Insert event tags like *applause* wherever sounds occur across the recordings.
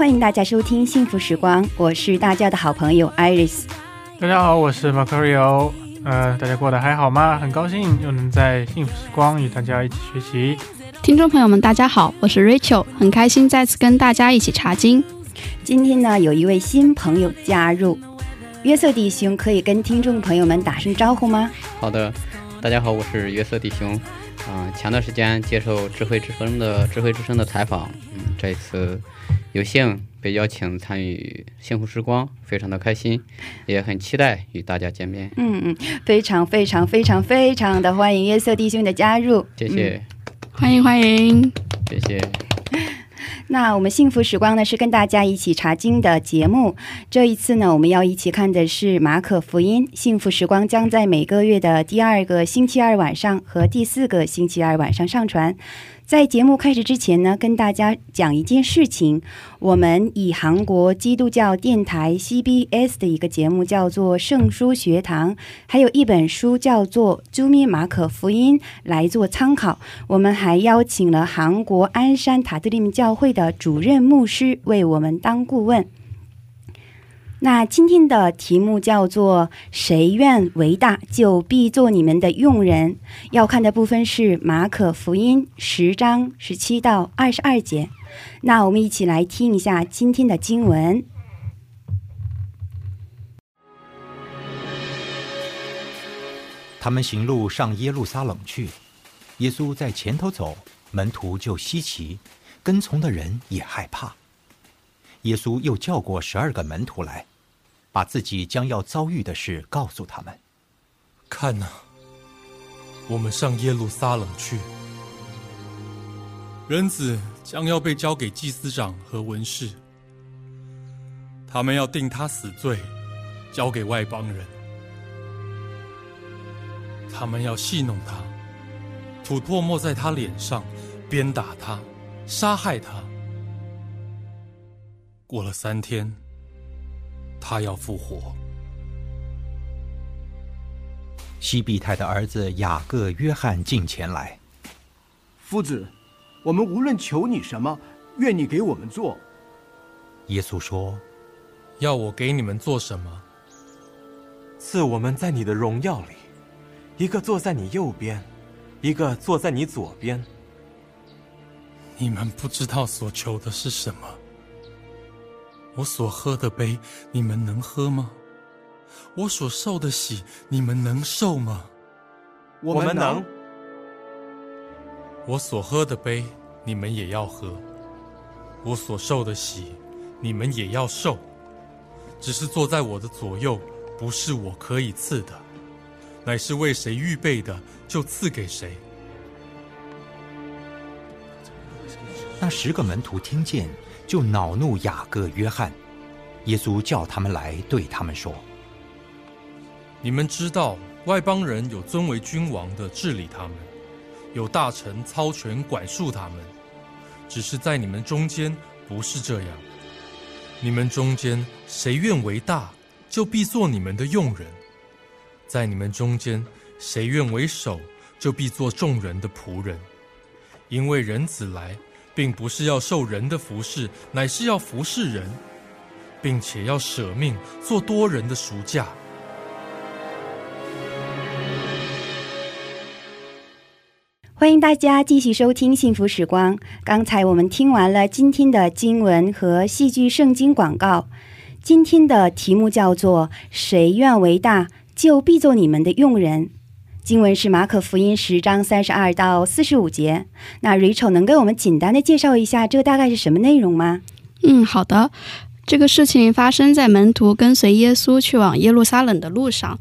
欢迎大家收听《幸福时光》，我是大家的好朋友 Iris。大家好，我是 Macario。呃，大家过得还好吗？很高兴又能在幸福时光与大家一起学习。听众朋友们，大家好，我是 Rachel，很开心再次跟大家一起查经。今天呢，有一位新朋友加入，约瑟弟兄可以跟听众朋友们打声招呼吗？好的，大家好，我是约瑟弟兄。嗯、前段时间接受智慧之声的智慧之声的采访，嗯，这一次有幸被邀请参与幸福时光，非常的开心，也很期待与大家见面。嗯嗯，非常非常非常非常的欢迎约瑟弟兄的加入。谢谢，欢迎欢迎，谢谢。*laughs* 那我们幸福时光呢是跟大家一起查经的节目。这一次呢，我们要一起看的是马可福音。幸福时光将在每个月的第二个星期二晚上和第四个星期二晚上上传。在节目开始之前呢，跟大家讲一件事情。我们以韩国基督教电台 CBS 的一个节目叫做《圣书学堂》，还有一本书叫做《朱密马可福音》来做参考。我们还邀请了韩国鞍山塔特林教会的主任牧师为我们当顾问。那今天的题目叫做“谁愿为大，就必做你们的用人”。要看的部分是马可福音十章十七到二十二节。那我们一起来听一下今天的经文。他们行路上耶路撒冷去，耶稣在前头走，门徒就稀奇，跟从的人也害怕。耶稣又叫过十二个门徒来，把自己将要遭遇的事告诉他们。看呐、我们上耶路撒冷去，人子将要被交给祭司长和文士，他们要定他死罪，交给外邦人。他们要戏弄他，吐唾沫在他脸上，鞭打他，杀害他。过了三天，他要复活。西庇太的儿子雅各、约翰进前来，夫子，我们无论求你什么，愿你给我们做。耶稣说要我给你们做什么？赐我们在你的荣耀里，一个坐在你右边，一个坐在你左边。你们不知道所求的是什么。我所喝的杯，你们能喝吗？我所受的喜，你们能受吗？我们能。我所喝的杯，你们也要喝；我所受的喜，你们也要受。只是坐在我的左右，不是我可以赐的，乃是为谁预备的，就赐给谁。那十个门徒听见，就恼怒雅各、约翰。耶稣叫他们来，对他们说你们知道，外邦人有尊为君王的治理他们，有大臣操权管束他们。只是在你们中间不是这样。你们中间谁愿为大，就必做你们的用人；在你们中间谁愿为首，就必做众人的仆人。因为人子来，并不是要受人的服侍，乃是要服侍人，并且要舍命做多人的赎价。欢迎大家继续收听《幸福时光》。刚才我们听完了今天的经文和戏剧圣经广告。今天的题目叫做“谁愿为大，就必做你们的用人”。经文是马可福音十章三十二到四十五节。那 Rachel 能给我们简单的介绍一下这个大概是什么内容吗？嗯，好的。这个事情发生在门徒跟随耶稣去往耶路撒冷的路上。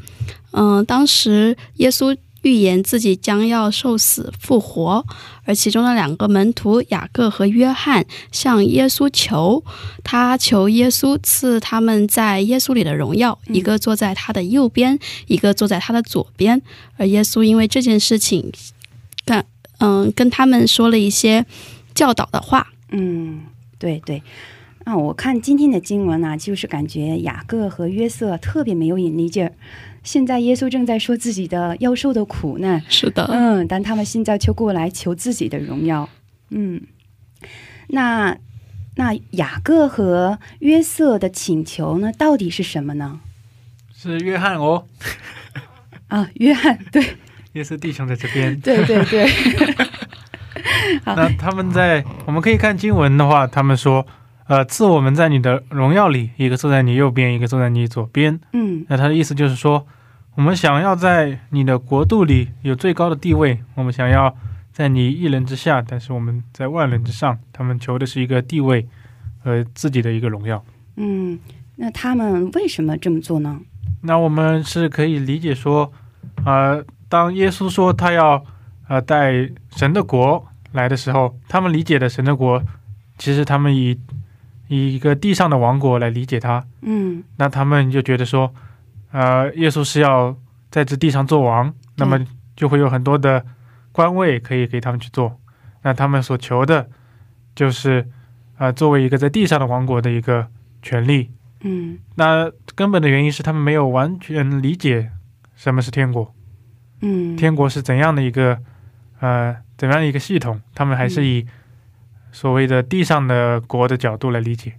嗯，当时耶稣预言自己将要受死复活，而其中的两个门徒雅各和约翰向耶稣求，他求耶稣赐他们在耶稣里的荣耀，一个坐在他的右边，一个坐在他的左边。而耶稣因为这件事情，跟嗯跟他们说了一些教导的话。嗯，对对。那，我看今天的经文呢，就是感觉雅各和约瑟特别没有引力劲儿。现在耶稣正在说自己的要受的苦难，是的，嗯，但他们现在却过来求自己的荣耀，嗯。那那雅各和约瑟的请求呢，到底是什么呢？是约翰哦。啊，约翰，对，约瑟弟兄在这边，对对对。*laughs* 那他们在，我们可以看经文的话，他们说。呃，赐我们在你的荣耀里，一个坐在你右边，一个坐在你左边。嗯，那他的意思就是说，我们想要在你的国度里有最高的地位，我们想要在你一人之下，但是我们在万人之上。他们求的是一个地位和自己的一个荣耀。嗯，那他们为什么这么做呢？那我们是可以理解说，呃，当耶稣说他要呃带神的国来的时候，他们理解的神的国，其实他们以以一个地上的王国来理解他，嗯，那他们就觉得说，呃，耶稣是要在这地上做王，那么就会有很多的官位可以给他们去做。那他们所求的，就是啊，作为一个在地上的王国的一个权利。嗯，那根本的原因是他们没有完全理解什么是天国，嗯，天国是怎样的一个呃怎样的一个系统，他们还是以。所谓的地上的国的角度来理解，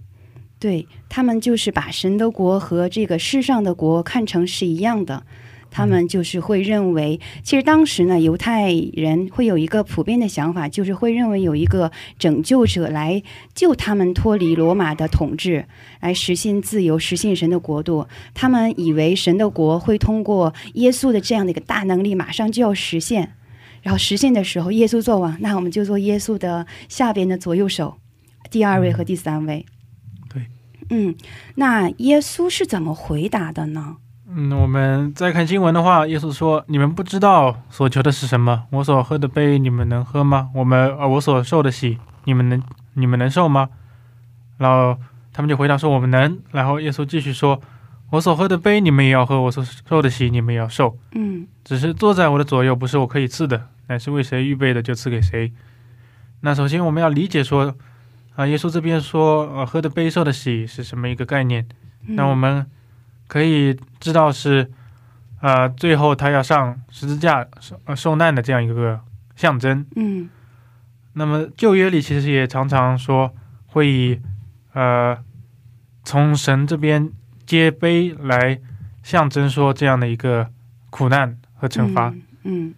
对他们就是把神的国和这个世上的国看成是一样的，他们就是会认为，其实当时呢，犹太人会有一个普遍的想法，就是会认为有一个拯救者来救他们脱离罗马的统治，来实现自由，实现神的国度。他们以为神的国会通过耶稣的这样的一个大能力，马上就要实现。然后实现的时候，耶稣做王，那我们就做耶稣的下边的左右手，第二位和第三位。对，嗯，那耶稣是怎么回答的呢？嗯，我们再看经文的话，耶稣说：“你们不知道所求的是什么，我所喝的杯，你们能喝吗？我们呃，我所受的喜，你们能你们能受吗？”然后他们就回答说：“我们能。”然后耶稣继续说：“我所喝的杯，你们也要喝；我所受的喜，你们也要受。嗯，只是坐在我的左右，不是我可以赐的。”乃是为谁预备的，就赐给谁。那首先我们要理解说，啊，耶稣这边说，呃，喝的杯受的喜是什么一个概念？那我们可以知道是，呃，最后他要上十字架受受难的这样一个象征。嗯。那么旧约里其实也常常说会以，呃，从神这边接杯来象征说这样的一个苦难和惩罚。嗯。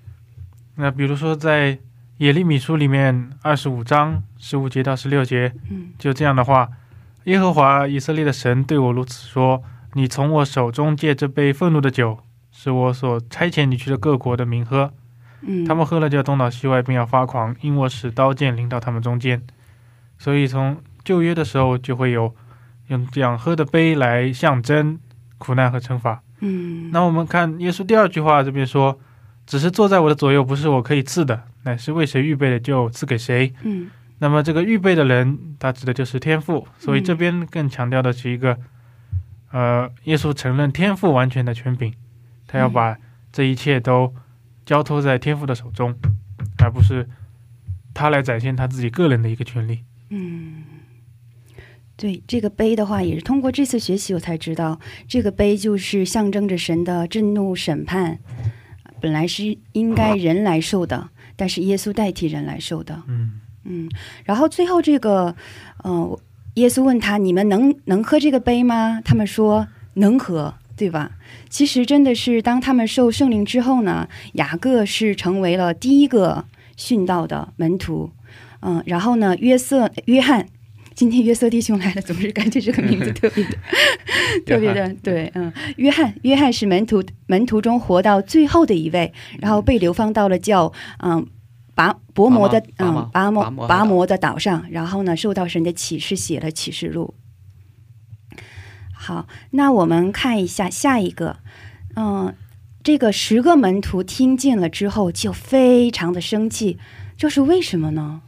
那比如说，在耶利米书里面二十五章十五节到十六节，嗯，就这样的话，耶和华以色列的神对我如此说：你从我手中借这杯愤怒的酒，是我所差遣你去的各国的民喝，嗯，他们喝了就要东倒西歪，并要发狂，因我使刀剑临到他们中间。所以从旧约的时候就会有用这样喝的杯来象征苦难和惩罚。嗯，那我们看耶稣第二句话这边说。只是坐在我的左右，不是我可以赐的，乃是为谁预备的，就赐给谁。嗯，那么这个预备的人，他指的就是天赋。所以这边更强调的是一个，呃，耶稣承认天赋完全的权柄，他要把这一切都交托在天赋的手中，而不是他来展现他自己个人的一个权利。嗯，对，这个杯的话，也是通过这次学习我才知道，这个杯就是象征着神的震怒审判。本来是应该人来受的，但是耶稣代替人来受的。嗯嗯，然后最后这个，嗯，耶稣问他：“你们能能喝这个杯吗？”他们说：“能喝，对吧？”其实真的是当他们受圣灵之后呢，雅各是成为了第一个殉道的门徒。嗯，然后呢，约瑟、约翰，今天约瑟弟兄来了，总是感觉这个名字特别的 *laughs* 特别的对，嗯，约翰，约翰是门徒门徒中活到最后的一位，然后被流放到了叫嗯拔伯摩的嗯拔摩拔摩的岛上，然后呢受到神的启示，写了启示录。好，那我们看一下下一个，嗯，这个十个门徒听见了之后就非常的生气，这是为什么呢？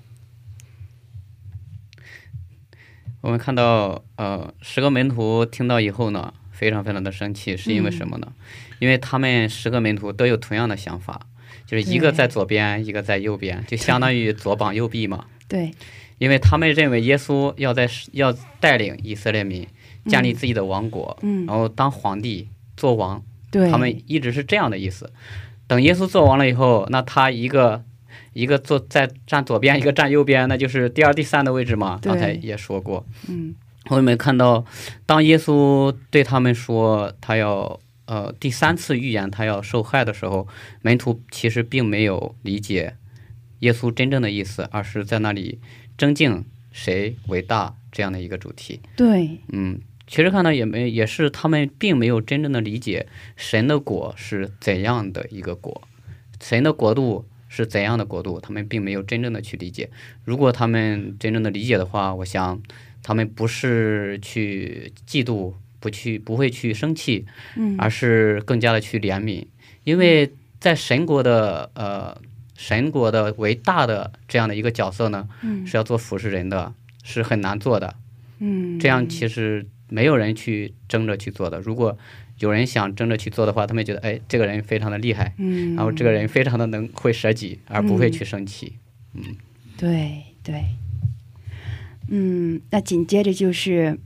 我们看到，呃，十个门徒听到以后呢，非常非常的生气，是因为什么呢？因为他们十个门徒都有同样的想法，就是一个在左边，一个在右边，就相当于左膀右臂嘛。对，因为他们认为耶稣要在要带领以色列民建立自己的王国，嗯然后当皇帝做王，对，他们一直是这样的意思。等耶稣做完了以后，那他一个一个坐在站左边，一个站右边，那就是第二、第三的位置嘛。刚才也说过。嗯我们看到，当耶稣对他们说他要呃第三次预言他要受害的时候，门徒其实并没有理解耶稣真正的意思，而是在那里争竞谁为大这样的一个主题。对，嗯，其实看到也没也是他们并没有真正的理解神的果是怎样的一个果，神的国度是怎样的国度，他们并没有真正的去理解。如果他们真正的理解的话，我想他们不是去嫉妒，不去不会去生气，嗯而是更加的去怜悯，因为在神国的呃神国的为大的这样的一个角色呢，嗯是要做服侍人的，是很难做的。嗯，这样其实没有人去争着去做的。如果有人想争着去做的话，他们觉得哎，这个人非常的厉害，嗯，然后这个人非常的能会舍己，而不会去生气。嗯对对，嗯，那紧接着就是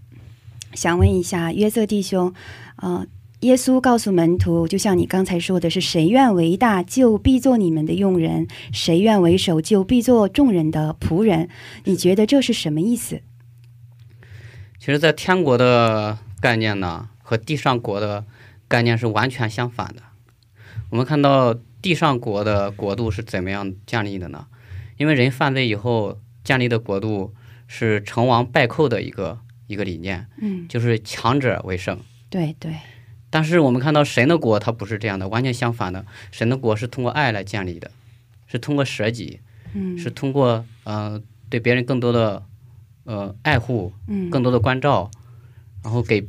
想问一下约瑟弟兄，呃，耶稣告诉门徒，就像你刚才说的是，谁愿为大，就必做你们的用人；谁愿为首，就必做众人的仆人。你觉得这是什么意思？其实，在天国的概念呢，和地上国的概念是完全相反的。我们看到地上国的国度是怎么样建立的呢？因为人犯罪以后建立的国度是成王败寇的一个一个理念，嗯，就是强者为胜。对对，但是我们看到神的国，它不是这样的，完全相反的。神的国是通过爱来建立的，是通过舍己，嗯，是通过呃对别人更多的呃爱护，嗯更多的关照，然后给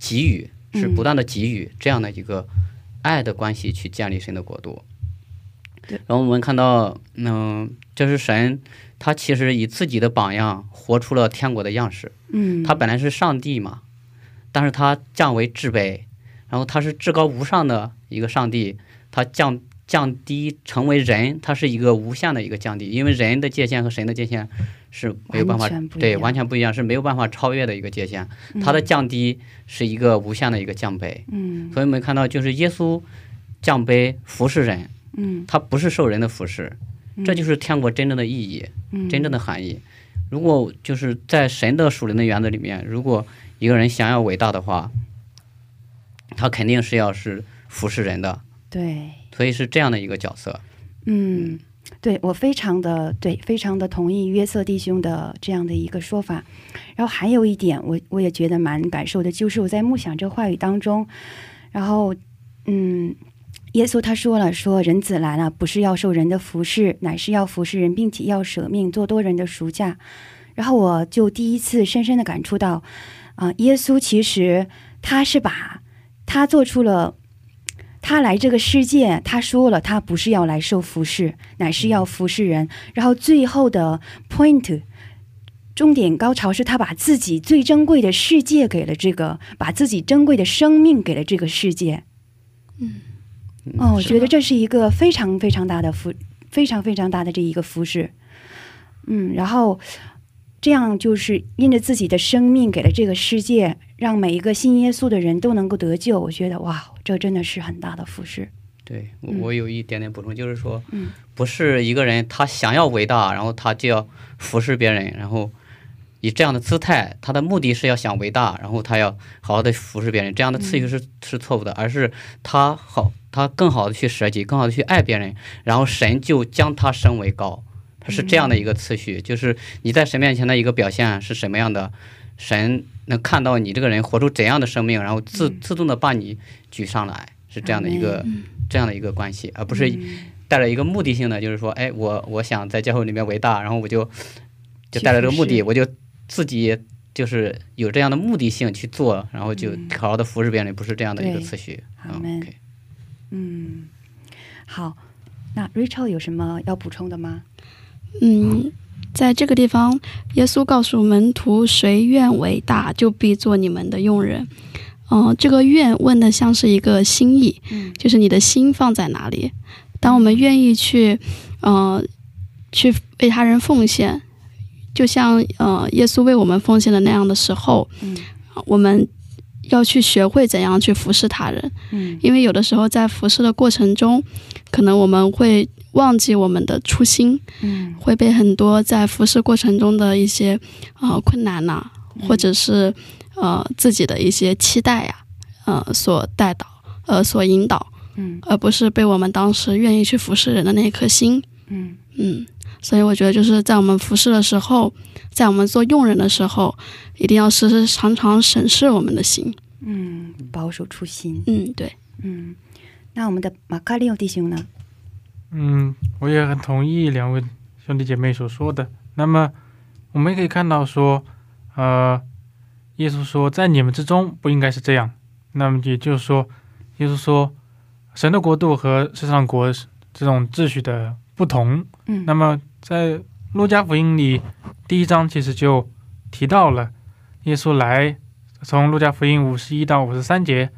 给予，是嗯不断的给予这样的一个爱的关系去建立神的国度。然后我们看到，嗯、就是神，他其实以自己的榜样活出了天国的样式。嗯，他本来是上帝嘛，但是他降为至卑，然后他是至高无上的一个上帝，他降降低成为人，它是一个无限的一个降低，因为人的界限和神的界限是没有办法对完全不一样，是没有办法超越的一个界限。它的降低是一个无限的一个降卑，嗯所以我们看到就是耶稣降卑服侍人，嗯他不是受人的服侍，这就是天国真正的意义。嗯真正的含义。如果就是在神的属灵的原则里面，如果一个人想要伟大的话，他肯定是要是服侍人的，对。所以是这样的一个角色。嗯，对我非常的对，非常的同意约瑟弟兄的这样的一个说法。然后还有一点，我我也觉得蛮感受的，就是我在默想这话语当中，然后嗯，耶稣他说了，说人子来了，不是要受人的服侍，乃是要服侍人，并且要舍命做多人的赎价。然后我就第一次深深的感触到，啊、耶稣其实他是把他做出了。他来这个世界，他说了，他不是要来受服侍，乃是要服侍人。然后最后的 point，终点高潮是他把自己最珍贵的世界给了这个，把自己珍贵的生命给了这个世界。嗯哦，我觉得这是一个非常非常大的服，非常非常大的这一个服饰。嗯，然后这样就是因着自己的生命给了这个世界，让每一个信耶稣的人都能够得救。我觉得哇，这真的是很大的服饰。对我，有一点点补充，就是说，嗯不是一个人他想要伟大，然后他就要服侍别人，然后以这样的姿态，他的目的是要想伟大，然后他要好好的服侍别人，这样的次序是、是错误的，而是他好，他更好的去舍己，更好的去爱别人，然后神就将他升为高，他是这样的一个次序，就是你在神面前的一个表现是什么样的，神能看到你这个人活出怎样的生命，然后自自动的把你举上来，是这样的一个这样的一个关系，而不是带着一个目的性的，就是说，哎，我我想在教会里面伟大，然后我就就带着这个目的，我就自己就是有这样的目的性去做，然后就好好的服侍别人，不是这样的一个次序。嗯，好，那 Rachel 有什么要补充的吗？嗯，在这个地方，耶稣告诉门徒：“谁愿为大，就必做你们的用人。”嗯，这个“愿”问的像是一个心意，嗯，就是你的心放在哪里。当我们愿意去，呃，去为他人奉献，就像呃耶稣为我们奉献的那样的时候，嗯，我们要去学会怎样去服侍他人，嗯，因为有的时候在服侍的过程中，可能我们会。忘记我们的初心，嗯，会被很多在服侍过程中的一些呃困难呐，或者是呃自己的一些期待呀，呃所带导，呃所引导，嗯，而不是被我们当时愿意去服侍人的那一颗心，嗯。嗯，所以我觉得就是在我们服侍的时候，在我们做用人的时候，一定要时时常常审视我们的心，嗯，保守初心，嗯对，嗯，那我们的马卡利奥弟兄呢？嗯，我也很同意两位兄弟姐妹所说的。那么，我们可以看到说，呃，耶稣说在你们之中不应该是这样。那么也就是说，耶稣说，神的国度和世上国这种秩序的不同。嗯。那么在路加福音里第一章其实就提到了耶稣来，从路加福音五十一到五十三节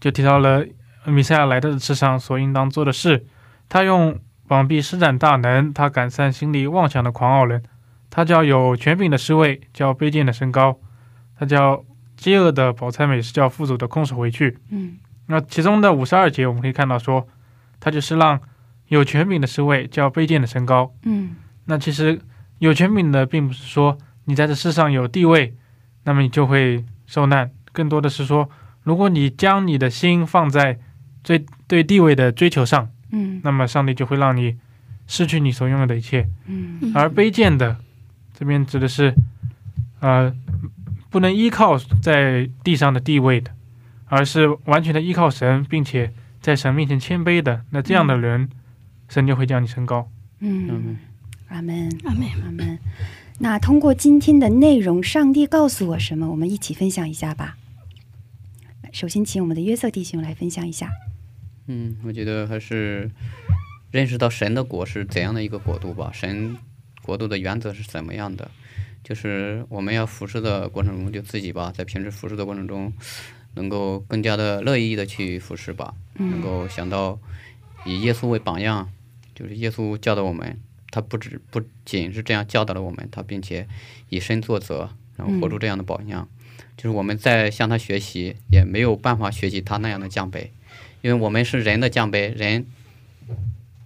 就提到了弥赛亚来到世上所应当做的事。他用膀臂施展大能，他赶散心里妄想的狂傲人。他叫有权柄的侍卫，叫卑贱的升高。他叫饥饿的饱餐美食，叫富足的空手回去。嗯，那其中的五十二节，我们可以看到说，他就是让有权柄的侍卫叫卑贱的升高。嗯，那其实有权柄的，并不是说你在这世上有地位，那么你就会受难。更多的是说，如果你将你的心放在最对地位的追求上。嗯，那么上帝就会让你失去你所拥有的一切。嗯，而卑贱的，这边指的是，呃，不能依靠在地上的地位的，而是完全的依靠神，并且在神面前谦卑的。那这样的人，神就会将你升高。嗯，阿门，阿门，阿门。那通过今天的内容，上帝告诉我什么？我们一起分享一下吧。首先，请我们的约瑟弟兄来分享一下。嗯，我觉得还是认识到神的国是怎样的一个国度吧。神国度的原则是怎么样的？就是我们要服侍的过程中，就自己吧，在平时服侍的过程中，能够更加的乐意的去服侍吧。能够想到以耶稣为榜样，就是耶稣教导我们，他不止不仅是这样教导了我们，他并且以身作则，然后活出这样的榜样。就是我们在向他学习，也没有办法学习他那样的降杯。因为我们是人的降杯，人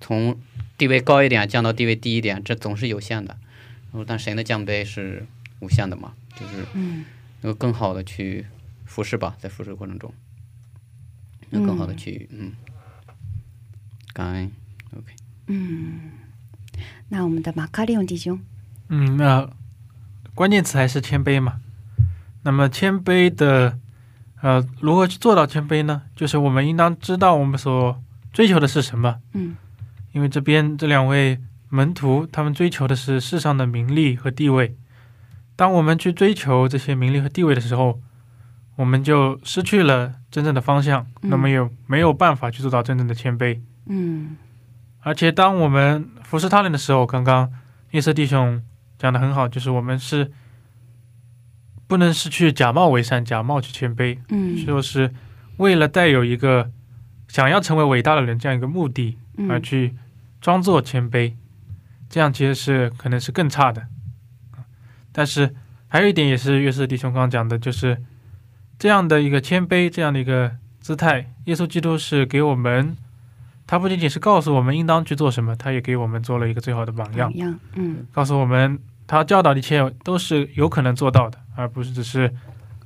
从地位高一点降到地位低一点，这总是有限的。然后，但神的降杯是无限的嘛，就是能够更好的去服侍吧，在服侍过程中，能更好的去嗯，感恩，OK。嗯，那我们的马卡利用弟兄，嗯，那关键词还是谦卑嘛。那么谦卑的。呃，如何去做到谦卑呢？就是我们应当知道我们所追求的是什么。嗯，因为这边这两位门徒，他们追求的是世上的名利和地位。当我们去追求这些名利和地位的时候，我们就失去了真正的方向，那么又没有办法去做到真正的谦卑。嗯，而且当我们服侍他人的时候，刚刚夜色弟兄讲的很好，就是我们是。不能是去假冒为善，假冒去谦卑，嗯，就是为了带有一个想要成为伟大的人这样一个目的而去装作谦卑，这样其实是可能是更差的。但是还有一点也是约瑟弟兄刚刚讲的，就是这样的一个谦卑，这样的一个姿态，耶稣基督是给我们，他不仅仅是告诉我们应当去做什么，他也给我们做了一个最好的榜样，嗯，告诉我们。他教导的一切都是有可能做到的，而不是只是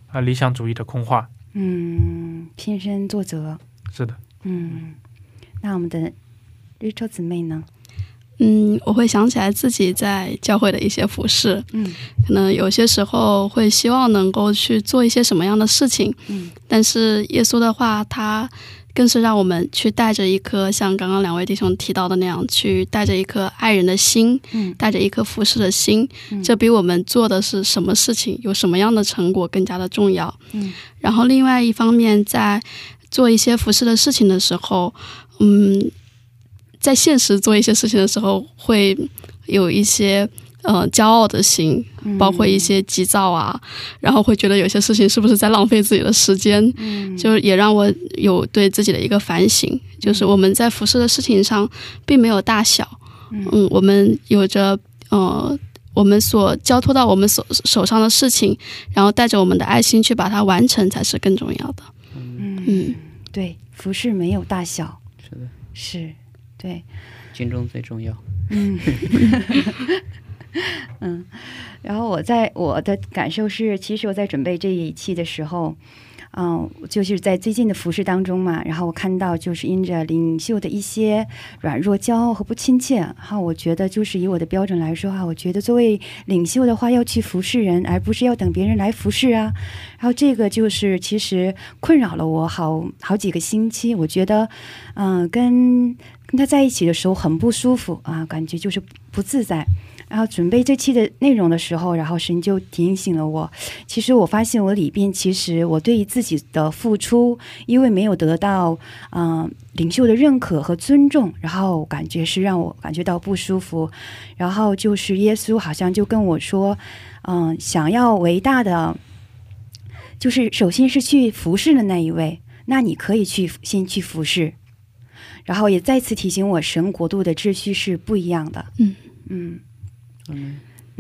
啊理想主义的空话。嗯，亲身作则。是的。嗯，那我们的 Rachel 姊妹呢？嗯，我会想起来自己在教会的一些服饰，嗯可能有些时候会希望能够去做一些什么样的事情，嗯但是耶稣的话，他更是让我们去带着一颗像刚刚两位弟兄提到的那样，去带着一颗爱人的心，嗯。带着一颗服侍的心，嗯。这比我们做的是什么事情，有什么样的成果更加的重要。嗯。然后另外一方面，在做一些服侍的事情的时候，嗯，在现实做一些事情的时候，会有一些呃骄傲的心，嗯。包括一些急躁啊，然后会觉得有些事情是不是在浪费自己的时间，嗯。就也让我有对自己的一个反省，就是我们在服侍的事情上并没有大小，嗯，我们有着呃。我们所交托到我们手手上的事情，然后带着我们的爱心去把它完成，才是更重要的。嗯。嗯，对，服饰没有大小，是的，是，对，军中最重要。嗯，*laughs* *laughs* 嗯，然后我在我的感受是，其实我在准备这一期的时候，嗯，就是在最近的服饰当中嘛，然后我看到就是因着领袖的一些软弱、骄傲和不亲切，哈，我觉得就是以我的标准来说哈，我觉得作为领袖的话，要去服侍人，而不是要等别人来服侍啊。然后这个就是其实困扰了我好好几个星期，我觉得，嗯、跟跟他在一起的时候很不舒服啊，感觉就是不自在。然后准备这期的内容的时候，然后神就提醒了我，其实我发现我里边其实我对于自己的付出，因为没有得到嗯、呃领袖的认可和尊重，然后感觉是让我感觉到不舒服。然后就是耶稣好像就跟我说，嗯、想要伟大的，就是首先是去服侍的那一位，那你可以去先去服侍。然后也再次提醒我，神国度的秩序是不一样的。嗯嗯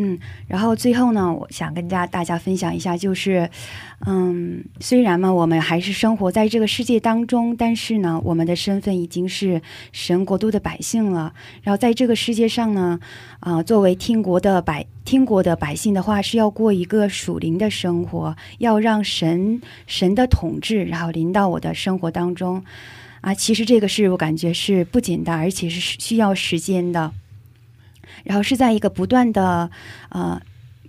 嗯，然后最后呢，我想跟家大家分享一下，就是，嗯，虽然嘛，我们还是生活在这个世界当中，但是呢，我们的身份已经是神国度的百姓了。然后在这个世界上呢，啊、作为天国的百天国的百姓的话，是要过一个属灵的生活，要让神神的统治，然后临到我的生活当中。啊，其实这个是我感觉是不简单，而且是需要时间的。然后是在一个不断的呃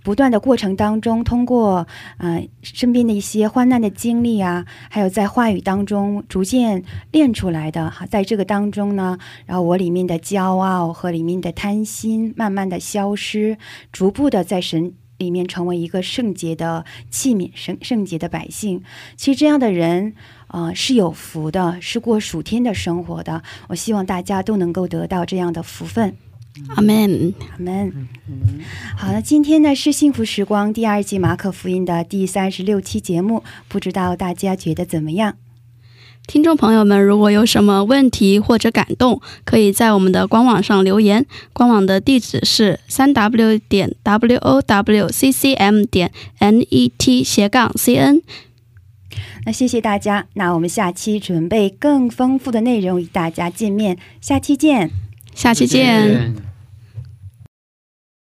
不断的过程当中，通过呃身边的一些患难的经历啊，还有在话语当中逐渐练出来的哈，在这个当中呢，然后我里面的骄傲和里面的贪心慢慢的消失，逐步的在神。里面成为一个圣洁的器皿，圣圣洁的百姓。其实这样的人，呃，是有福的，是过属天的生活的。我希望大家都能够得到这样的福分。阿门。阿门。好了，今天呢是幸福时光第二季马可福音的第三十六期节目，不知道大家觉得怎么样？听众朋友们，如果有什么问题或者感动，可以在我们的官网上留言。官网的地址是三 w 点 w o w c c m 点 n e t 斜杠 c n。那谢谢大家，那我们下期准备更丰富的内容与大家见面，下期见。下期见。